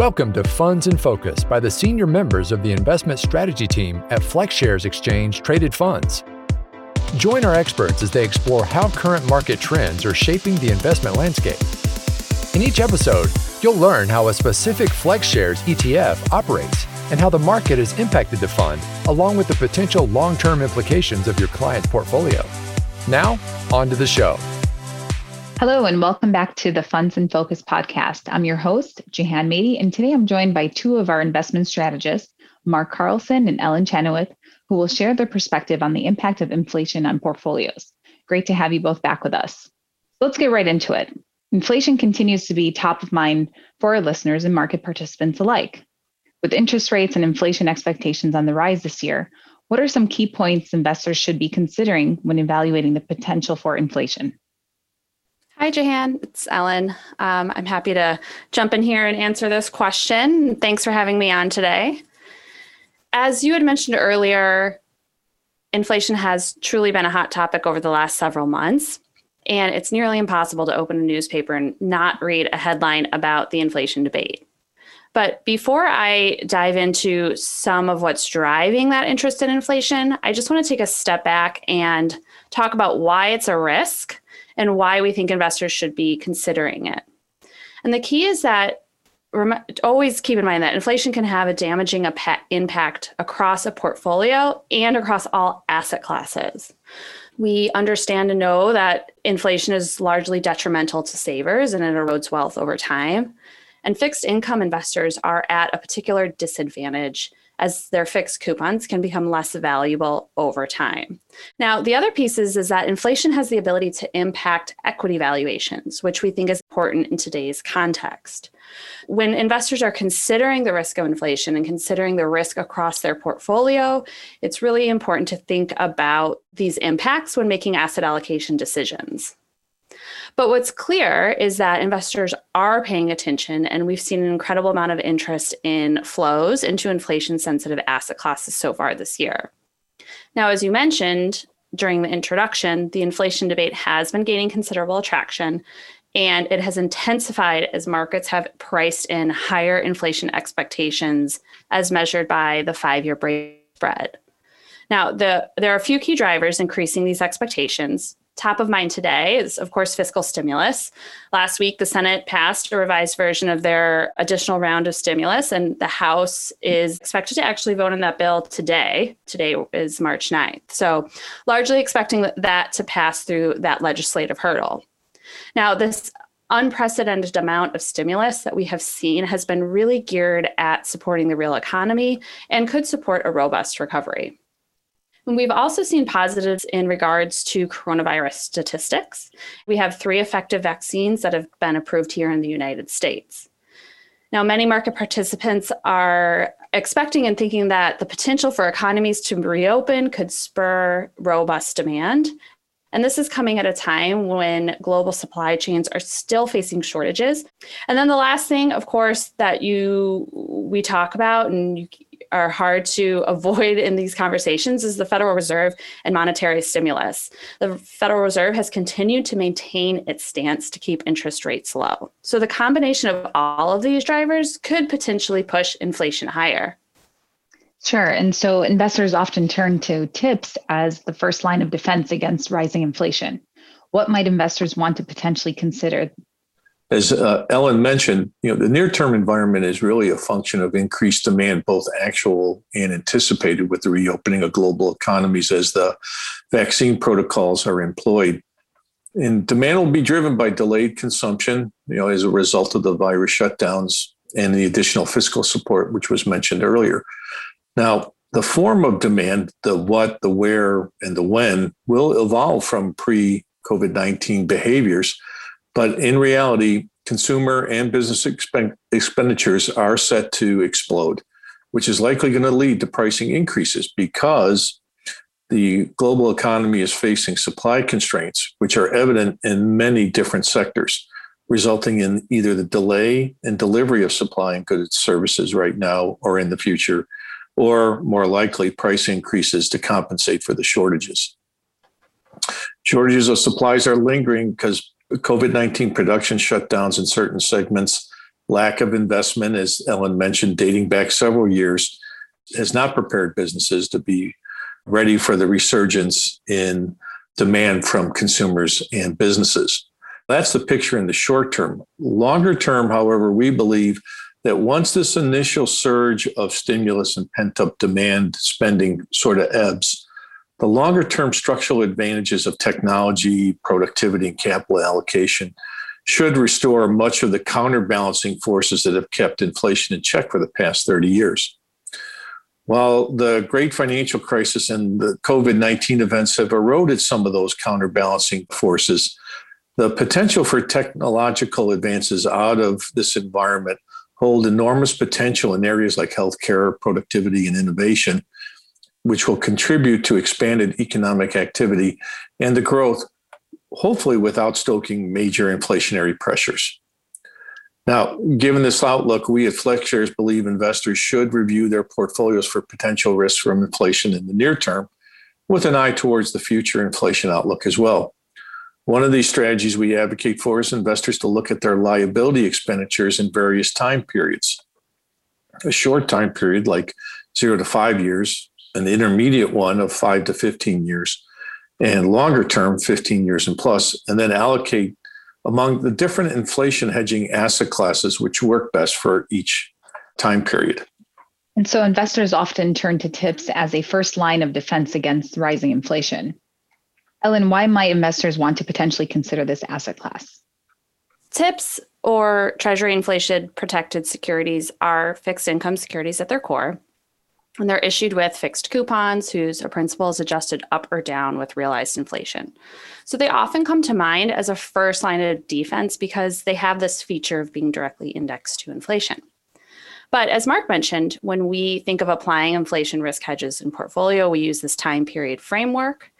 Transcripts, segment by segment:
Welcome to Funds in Focus by the senior members of the investment strategy team at FlexShares Exchange Traded Funds. Join our experts as they explore how current market trends are shaping the investment landscape. In each episode, you'll learn how a specific FlexShares ETF operates and how the market has impacted the fund, along with the potential long term implications of your client's portfolio. Now, on to the show. Hello, and welcome back to the Funds in Focus podcast. I'm your host, Jehan Mady, and today I'm joined by two of our investment strategists, Mark Carlson and Ellen Chenoweth, who will share their perspective on the impact of inflation on portfolios. Great to have you both back with us. Let's get right into it. Inflation continues to be top of mind for our listeners and market participants alike. With interest rates and inflation expectations on the rise this year, what are some key points investors should be considering when evaluating the potential for inflation? Hi, Jahan. It's Ellen. Um, I'm happy to jump in here and answer this question. Thanks for having me on today. As you had mentioned earlier, inflation has truly been a hot topic over the last several months, and it's nearly impossible to open a newspaper and not read a headline about the inflation debate. But before I dive into some of what's driving that interest in inflation, I just want to take a step back and talk about why it's a risk and why we think investors should be considering it. And the key is that always keep in mind that inflation can have a damaging impact across a portfolio and across all asset classes. We understand and know that inflation is largely detrimental to savers and it erodes wealth over time. And fixed income investors are at a particular disadvantage as their fixed coupons can become less valuable over time. Now, the other piece is, is that inflation has the ability to impact equity valuations, which we think is important in today's context. When investors are considering the risk of inflation and considering the risk across their portfolio, it's really important to think about these impacts when making asset allocation decisions. But what's clear is that investors are paying attention, and we've seen an incredible amount of interest in flows into inflation sensitive asset classes so far this year. Now, as you mentioned during the introduction, the inflation debate has been gaining considerable traction, and it has intensified as markets have priced in higher inflation expectations as measured by the five year spread. Now, the, there are a few key drivers increasing these expectations top of mind today is, of course, fiscal stimulus. Last week, the Senate passed a revised version of their additional round of stimulus, and the House is expected to actually vote on that bill today. Today is March 9th. So, largely expecting that to pass through that legislative hurdle. Now, this unprecedented amount of stimulus that we have seen has been really geared at supporting the real economy and could support a robust recovery. And we've also seen positives in regards to coronavirus statistics. We have three effective vaccines that have been approved here in the United States. Now, many market participants are expecting and thinking that the potential for economies to reopen could spur robust demand. And this is coming at a time when global supply chains are still facing shortages. And then the last thing, of course, that you we talk about and you, are hard to avoid in these conversations is the Federal Reserve and monetary stimulus. The Federal Reserve has continued to maintain its stance to keep interest rates low. So the combination of all of these drivers could potentially push inflation higher. Sure. And so investors often turn to tips as the first line of defense against rising inflation. What might investors want to potentially consider as uh, Ellen mentioned, you know, the near-term environment is really a function of increased demand, both actual and anticipated, with the reopening of global economies as the vaccine protocols are employed. And demand will be driven by delayed consumption, you know, as a result of the virus shutdowns and the additional fiscal support, which was mentioned earlier. Now, the form of demand, the what, the where, and the when, will evolve from pre COVID 19 behaviors but in reality, consumer and business expen- expenditures are set to explode, which is likely going to lead to pricing increases because the global economy is facing supply constraints, which are evident in many different sectors, resulting in either the delay in delivery of supply and goods services right now or in the future, or more likely price increases to compensate for the shortages. Shortages of supplies are lingering because COVID 19 production shutdowns in certain segments lack of investment, as Ellen mentioned, dating back several years, has not prepared businesses to be ready for the resurgence in demand from consumers and businesses. That's the picture in the short term. Longer term, however, we believe that once this initial surge of stimulus and pent up demand spending sort of ebbs, the longer term structural advantages of technology, productivity, and capital allocation should restore much of the counterbalancing forces that have kept inflation in check for the past 30 years. While the great financial crisis and the COVID 19 events have eroded some of those counterbalancing forces, the potential for technological advances out of this environment hold enormous potential in areas like healthcare, productivity, and innovation, which will contribute to expanded economic activity and the growth, hopefully without stoking major inflationary pressures. Now, given this outlook, we at FlexShares believe investors should review their portfolios for potential risks from inflation in the near term with an eye towards the future inflation outlook as well. One of these strategies we advocate for is investors to look at their liability expenditures in various time periods. A short time period, like zero to five years, an intermediate one of five to 15 years, and longer term, 15 years and plus, and then allocate among the different inflation hedging asset classes which work best for each time period. And so investors often turn to TIPS as a first line of defense against rising inflation. Ellen, why might investors want to potentially consider this asset class? TIPS or Treasury inflation protected securities are fixed income securities at their core and they're issued with fixed coupons whose principal is adjusted up or down with realized inflation. So they often come to mind as a first line of defense because they have this feature of being directly indexed to inflation. But as Mark mentioned, when we think of applying inflation risk hedges in portfolio, we use this time period framework.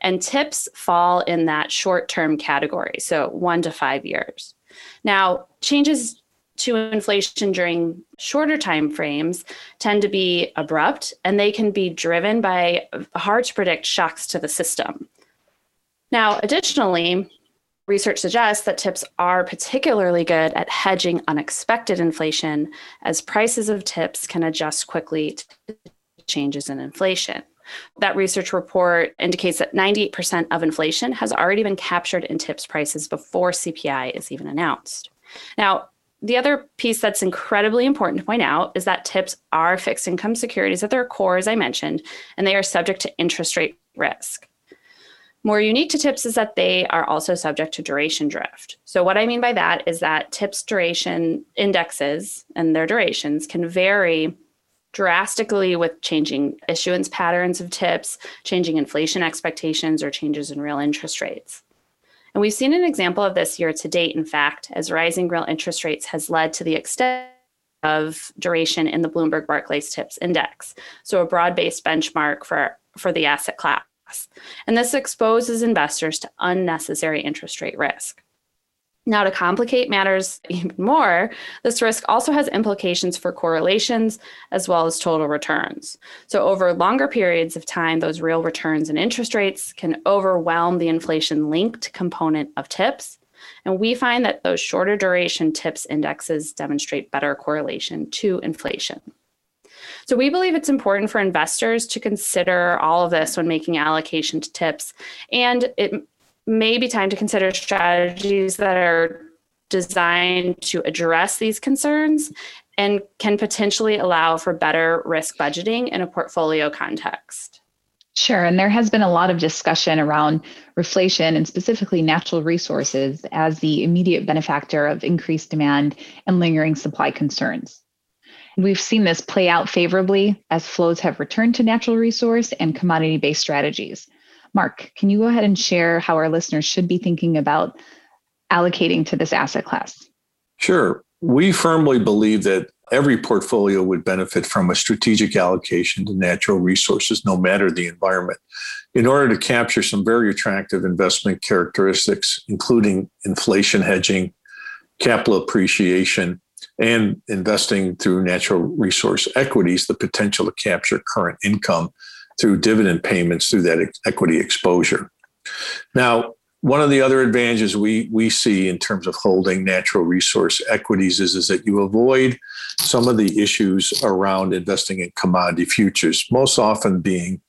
And TIPS fall in that short term category, so one to five years. Now, changes to inflation during shorter time frames tend to be abrupt and they can be driven by hard to predict shocks to the system. Now, additionally, research suggests that tips are particularly good at hedging unexpected inflation as prices of tips can adjust quickly to changes in inflation. That research report indicates that 98% of inflation has already been captured in tips prices before CPI is even announced. Now, the other piece that's incredibly important to point out is that TIPS are fixed income securities at their core, as I mentioned, and they are subject to interest rate risk. More unique to TIPS is that they are also subject to duration drift. So, what I mean by that is that TIPS duration indexes and their durations can vary drastically with changing issuance patterns of TIPS, changing inflation expectations, or changes in real interest rates. And we've seen an example of this year to date, in fact, as rising real interest rates has led to the extent of duration in the Bloomberg Barclays TIPS index, so a broad based benchmark for, for the asset class. And this exposes investors to unnecessary interest rate risk. Now, to complicate matters even more, this risk also has implications for correlations as well as total returns. So, over longer periods of time, those real returns and interest rates can overwhelm the inflation linked component of TIPS. And we find that those shorter duration TIPS indexes demonstrate better correlation to inflation. So, we believe it's important for investors to consider all of this when making allocation to TIPS. And it may be time to consider strategies that are designed to address these concerns and can potentially allow for better risk budgeting in a portfolio context. Sure. And there has been a lot of discussion around reflation and specifically natural resources as the immediate benefactor of increased demand and lingering supply concerns. We've seen this play out favorably as flows have returned to natural resource and commodity based strategies. Mark, can you go ahead and share how our listeners should be thinking about allocating to this asset class? Sure. We firmly believe that every portfolio would benefit from a strategic allocation to natural resources, no matter the environment, in order to capture some very attractive investment characteristics, including inflation hedging, capital appreciation, and investing through natural resource equities, the potential to capture current income through dividend payments through that equity exposure. Now, one of the other advantages we we see in terms of holding natural resource equities is, is that you avoid some of the issues around investing in commodity futures, most often being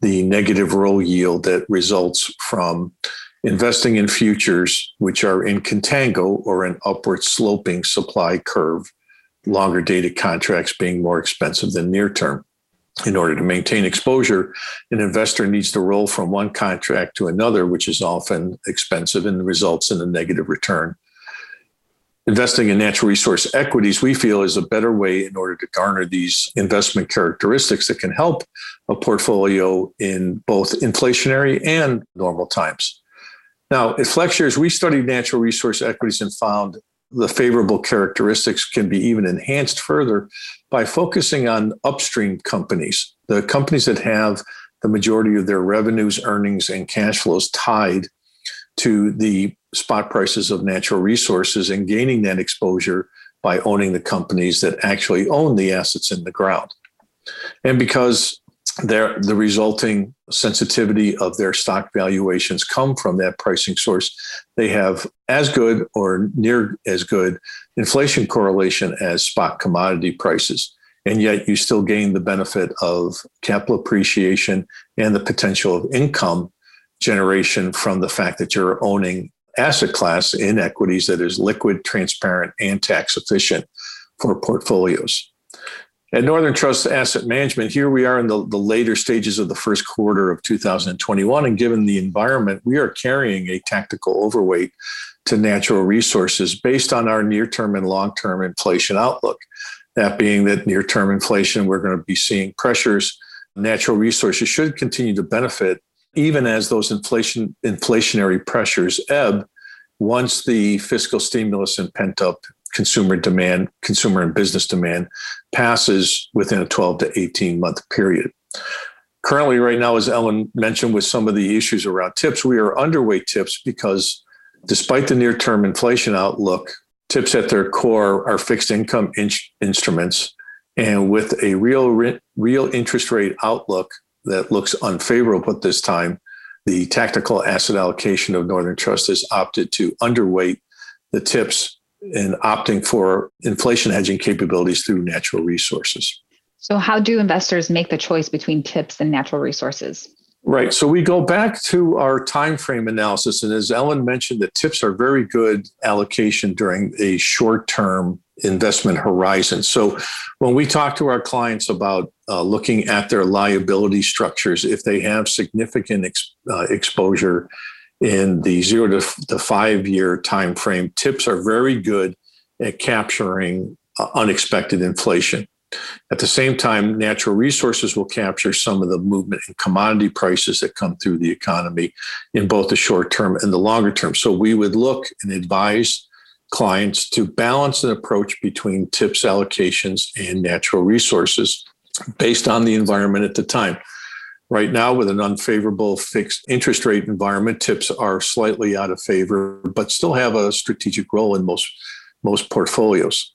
the negative roll yield that results from investing in futures, which are in contango or an upward sloping supply curve, longer dated contracts being more expensive than near term in order to maintain exposure, an investor needs to roll from one contract to another, which is often expensive and results in a negative return. Investing in natural resource equities, we feel, is a better way in order to garner these investment characteristics that can help a portfolio in both inflationary and normal times. Now, at FlexShares, we studied natural resource equities and found the favorable characteristics can be even enhanced further by focusing on upstream companies, the companies that have the majority of their revenues, earnings, and cash flows tied to the spot prices of natural resources and gaining that exposure by owning the companies that actually own the assets in the ground. And because their, the resulting sensitivity of their stock valuations come from that pricing source. They have as good or near as good inflation correlation as spot commodity prices. And yet you still gain the benefit of capital appreciation and the potential of income generation from the fact that you're owning asset class in equities that is liquid, transparent, and tax efficient for portfolios. At Northern Trust Asset Management, here we are in the, the later stages of the first quarter of 2021. And given the environment, we are carrying a tactical overweight to natural resources based on our near term and long term inflation outlook. That being that near term inflation, we're going to be seeing pressures. Natural resources should continue to benefit even as those inflation inflationary pressures ebb once the fiscal stimulus and pent up consumer demand, consumer and business demand passes within a 12 to 18 month period. Currently, right now, as Ellen mentioned, with some of the issues around tips, we are underweight tips because despite the near term inflation outlook, tips at their core are fixed income in- instruments. And with a real, real interest rate outlook that looks unfavorable at this time, the tactical asset allocation of Northern Trust has opted to underweight the tips and opting for inflation hedging capabilities through natural resources. So, how do investors make the choice between tips and natural resources? Right. So we go back to our time frame analysis, and as Ellen mentioned, the tips are very good allocation during a short-term investment horizon. So when we talk to our clients about uh, looking at their liability structures, if they have significant ex- uh, exposure in the zero to the five year time frame, tips are very good at capturing uh, unexpected inflation. At the same time, natural resources will capture some of the movement in commodity prices that come through the economy in both the short term and the longer term. So we would look and advise clients to balance an approach between tips allocations and natural resources based on the environment at the time. Right now, with an unfavorable fixed interest rate environment, tips are slightly out of favor, but still have a strategic role in most, most portfolios.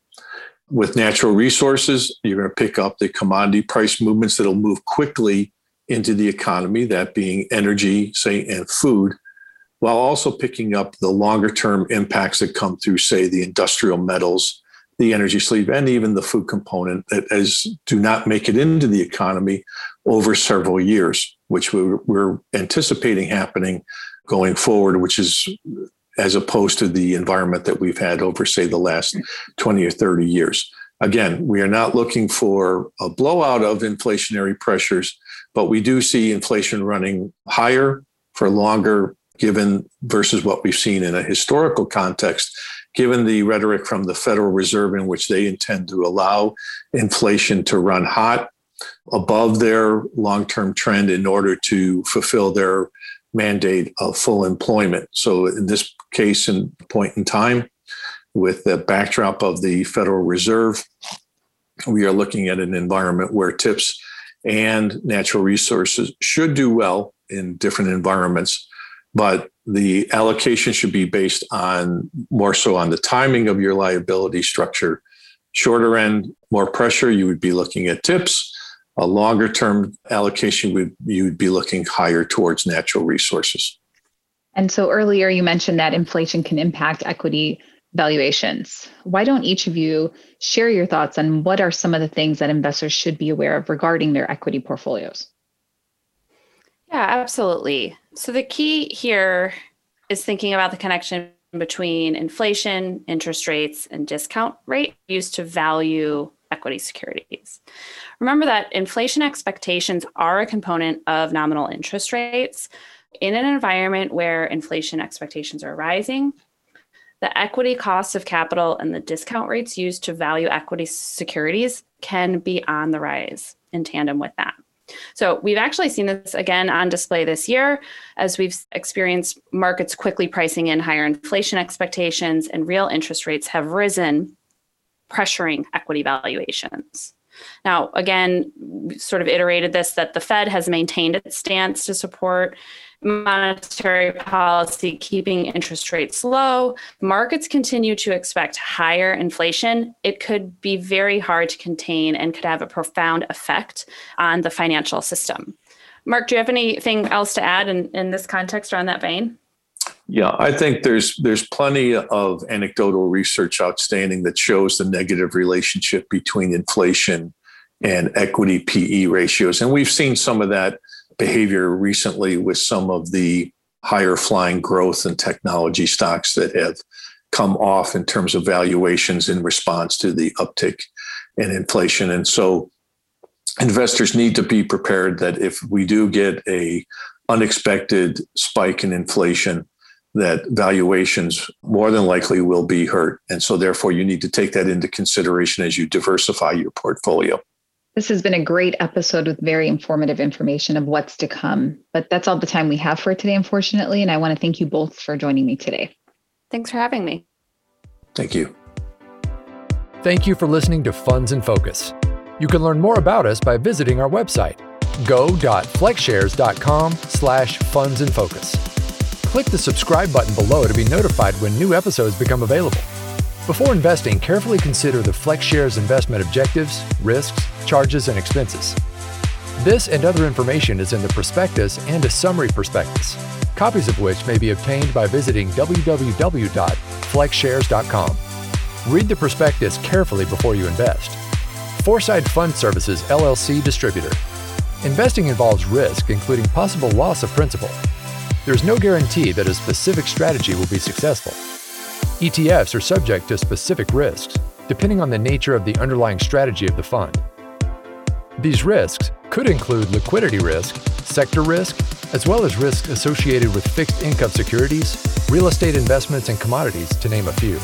With natural resources, you're going to pick up the commodity price movements that'll move quickly into the economy, that being energy, say, and food, while also picking up the longer term impacts that come through, say, the industrial metals, the energy sleeve, and even the food component that as do not make it into the economy over several years, which we're, anticipating happening going forward, which is as opposed to the environment that we've had over, say, the last 20 or 30 years. Again, we are not looking for a blowout of inflationary pressures, but we do see inflation running higher for longer, given versus what we've seen in a historical context given the rhetoric from the Federal Reserve in which they intend to allow inflation to run hot above their long term trend in order to fulfill their mandate of full employment. So, in this case and point in time, with the backdrop of the Federal Reserve, we are looking at an environment where tips and natural resources should do well in different environments but the allocation should be based on more so on the timing of your liability structure. Shorter end, more pressure, you would be looking at tips. A longer term allocation would you would be looking higher towards natural resources. And so earlier you mentioned that inflation can impact equity valuations. Why don't each of you share your thoughts on what are some of the things that investors should be aware of regarding their equity portfolios? Yeah, absolutely. So the key here is thinking about the connection between inflation, interest rates, and discount rate used to value equity securities. Remember that inflation expectations are a component of nominal interest rates. In an environment where inflation expectations are rising, the equity costs of capital and the discount rates used to value equity securities can be on the rise in tandem with that. So we've actually seen this again on display this year as we've experienced markets quickly pricing in higher inflation expectations and real interest rates have risen, pressuring equity valuations. Now, again, sort of iterated this that the Fed has maintained its stance to support monetary policy, keeping interest rates low. Markets continue to expect higher inflation. It could be very hard to contain and could have a profound effect on the financial system. Mark, do you have anything else to add in, in this context or on that vein? Yeah, I think there's there's plenty of anecdotal research outstanding that shows the negative relationship between inflation and equity PE ratios, and we've seen some of that behavior recently with some of the higher flying growth and technology stocks that have come off in terms of valuations in response to the uptick in inflation. And so investors need to be prepared that if we do get a unexpected spike in inflation, that valuations more than likely will be hurt. And so therefore you need to take that into consideration as you diversify your portfolio. This has been a great episode with very informative information of what's to come. But that's all the time we have for today, unfortunately. And I want to thank you both for joining me today. Thanks for having me. Thank you. Thank you for listening to Funds in Focus. You can learn more about us by visiting our website, go.flexshares.com slash funds in focus. Click the subscribe button below to be notified when new episodes become available. Before investing, carefully consider the FlexShares investment objectives, risks, charges, and expenses. This and other information is in the prospectus and a summary prospectus, copies of which may be obtained by visiting www.flexshares.com. Read the prospectus carefully before you invest. Foreside Fund Services LLC Distributor. Investing involves risk, including possible loss of principal. There is no guarantee that a specific strategy will be successful. ETFs are subject to specific risks, depending on the nature of the underlying strategy of the fund. These risks could include liquidity risk, sector risk, as well as risks associated with fixed income securities, real estate investments, and commodities, to name a few.